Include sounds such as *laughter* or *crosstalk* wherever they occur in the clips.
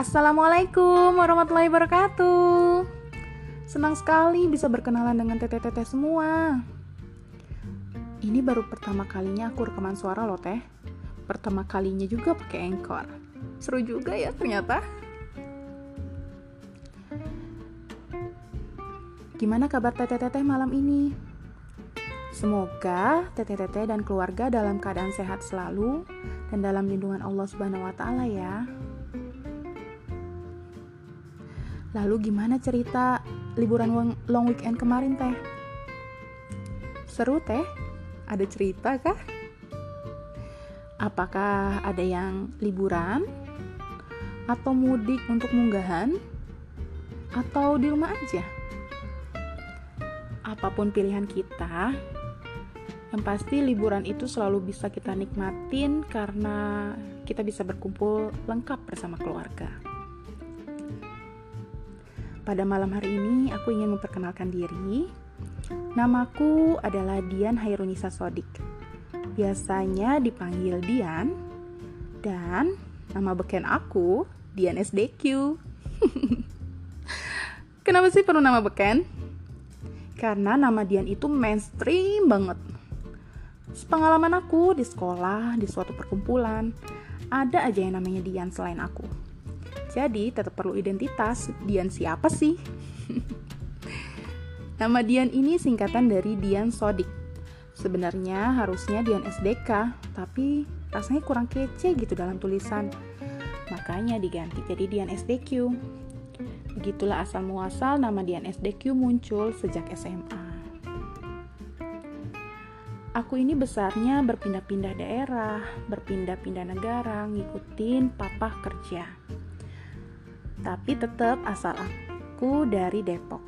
Assalamualaikum warahmatullahi wabarakatuh. Senang sekali bisa berkenalan dengan teteh-teteh semua. Ini baru pertama kalinya aku rekaman suara loh teh. Pertama kalinya juga pakai Anchor. Seru juga ya ternyata. Gimana kabar teteh-teteh malam ini? Semoga teteh-teteh dan keluarga dalam keadaan sehat selalu dan dalam lindungan Allah Subhanahu wa taala ya. Lalu gimana cerita liburan long weekend kemarin teh? Seru teh? Ada cerita kah? Apakah ada yang liburan? Atau mudik untuk munggahan? Atau di rumah aja? Apa pun pilihan kita, yang pasti liburan itu selalu bisa kita nikmatin karena kita bisa berkumpul lengkap bersama keluarga. Pada malam hari ini aku ingin memperkenalkan diri. Namaku adalah Dian Hairunisa Sodik. Biasanya dipanggil Dian dan nama beken aku Dian SDQ. *laughs* Kenapa sih perlu nama beken? Karena nama Dian itu mainstream banget. Pengalaman aku di sekolah, di suatu perkumpulan, ada aja yang namanya Dian selain aku. Jadi tetap perlu identitas, Dian siapa sih? *laughs* Nama Dian ini singkatan dari Dian Sodik. Sebenarnya harusnya Dian SDK, tapi rasanya kurang kece gitu dalam tulisan. Makanya diganti jadi Dian SDQ. Begitulah asal muasal nama Dian SDQ muncul sejak SMA. Aku ini besarnya berpindah-pindah daerah, berpindah-pindah negara, ngikutin papa kerja tapi tetap asal aku dari Depok.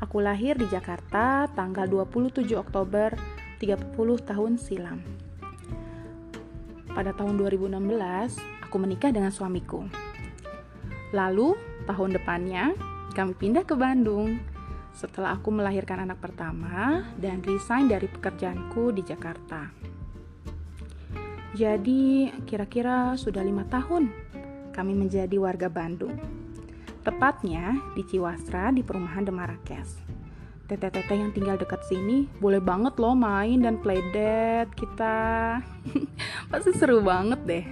Aku lahir di Jakarta tanggal 27 Oktober 30 tahun silam. Pada tahun 2016, aku menikah dengan suamiku. Lalu, tahun depannya, kami pindah ke Bandung setelah aku melahirkan anak pertama dan resign dari pekerjaanku di Jakarta. Jadi, kira-kira sudah lima tahun kami menjadi warga Bandung. Tepatnya di Ciwastra di perumahan Demarakes. Teteh-teteh yang tinggal dekat sini boleh banget loh main dan playdate kita. *laughs* Pasti seru banget deh.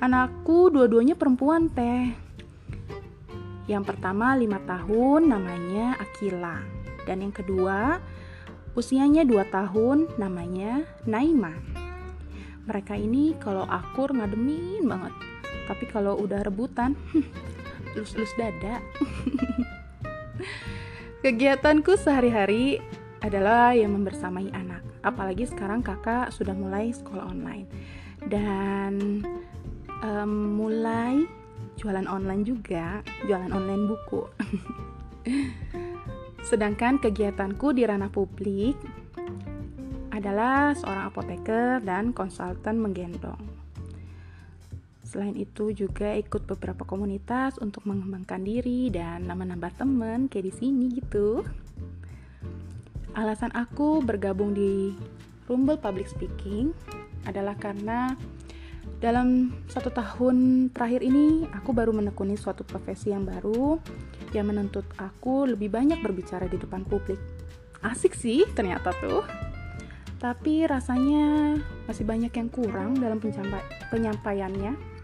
Anakku dua-duanya perempuan teh. Yang pertama lima tahun namanya Akila. Dan yang kedua usianya dua tahun namanya Naima. Mereka ini kalau akur ngademin banget tapi kalau udah rebutan *laughs* lus-lus dada. *laughs* Kegiatanku sehari-hari adalah yang membersamai anak. Apalagi sekarang kakak sudah mulai sekolah online. Dan um, mulai jualan online juga jualan online buku. *laughs* Sedangkan kegiatanku di ranah publik adalah seorang apoteker dan konsultan menggendong Selain itu juga ikut beberapa komunitas untuk mengembangkan diri dan menambah temen kayak di sini gitu. Alasan aku bergabung di Rumble Public Speaking adalah karena dalam satu tahun terakhir ini aku baru menekuni suatu profesi yang baru yang menuntut aku lebih banyak berbicara di depan publik. Asik sih ternyata tuh. Tapi rasanya masih banyak yang kurang dalam penyampaiannya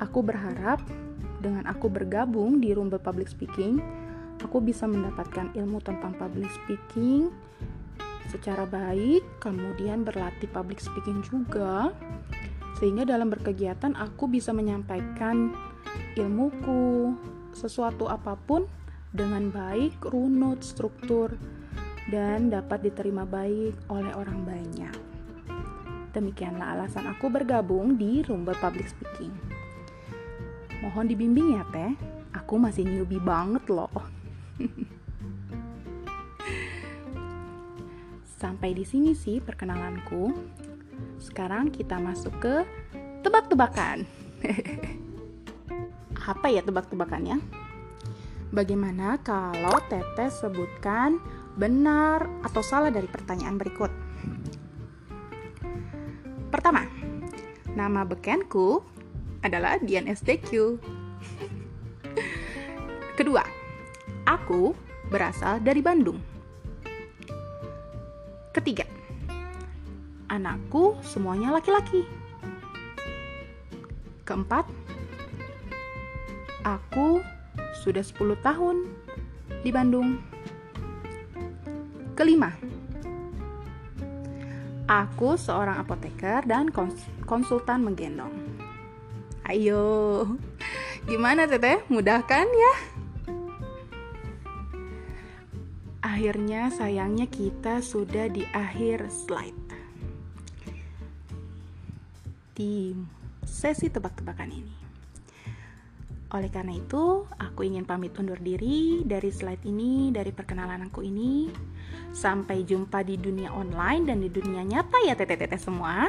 Aku berharap dengan aku bergabung di Rumble Public Speaking, aku bisa mendapatkan ilmu tentang public speaking secara baik, kemudian berlatih public speaking juga, sehingga dalam berkegiatan aku bisa menyampaikan ilmuku, sesuatu apa pun dengan baik, runut, struktur, dan dapat diterima baik oleh orang banyak. Demikianlah alasan aku bergabung di Rumble Public Speaking. Mohon dibimbing ya teh, aku masih newbie banget loh. *laughs* Sampai di sini sih perkenalanku. Sekarang kita masuk ke tebak-tebakan. *laughs* Apa ya tebak-tebakannya? Bagaimana kalau Teteh sebutkan benar atau salah dari pertanyaan berikut? Pertama, nama bekenku adalah di NSTQ. Kedua, aku berasal dari Bandung. Ketiga, anakku semuanya laki-laki. Keempat, aku sudah 10 tahun di Bandung. Kelima, aku seorang apoteker dan konsultan menggendong. Ayo, gimana teteh? Mudah kan ya? Akhirnya sayangnya kita sudah di akhir slide. Di sesi tebak-tebakan ini. Oleh karena itu, aku ingin pamit undur diri dari slide ini, dari perkenalan aku ini. Sampai jumpa di dunia online dan di dunia nyata ya teteh-teteh semua.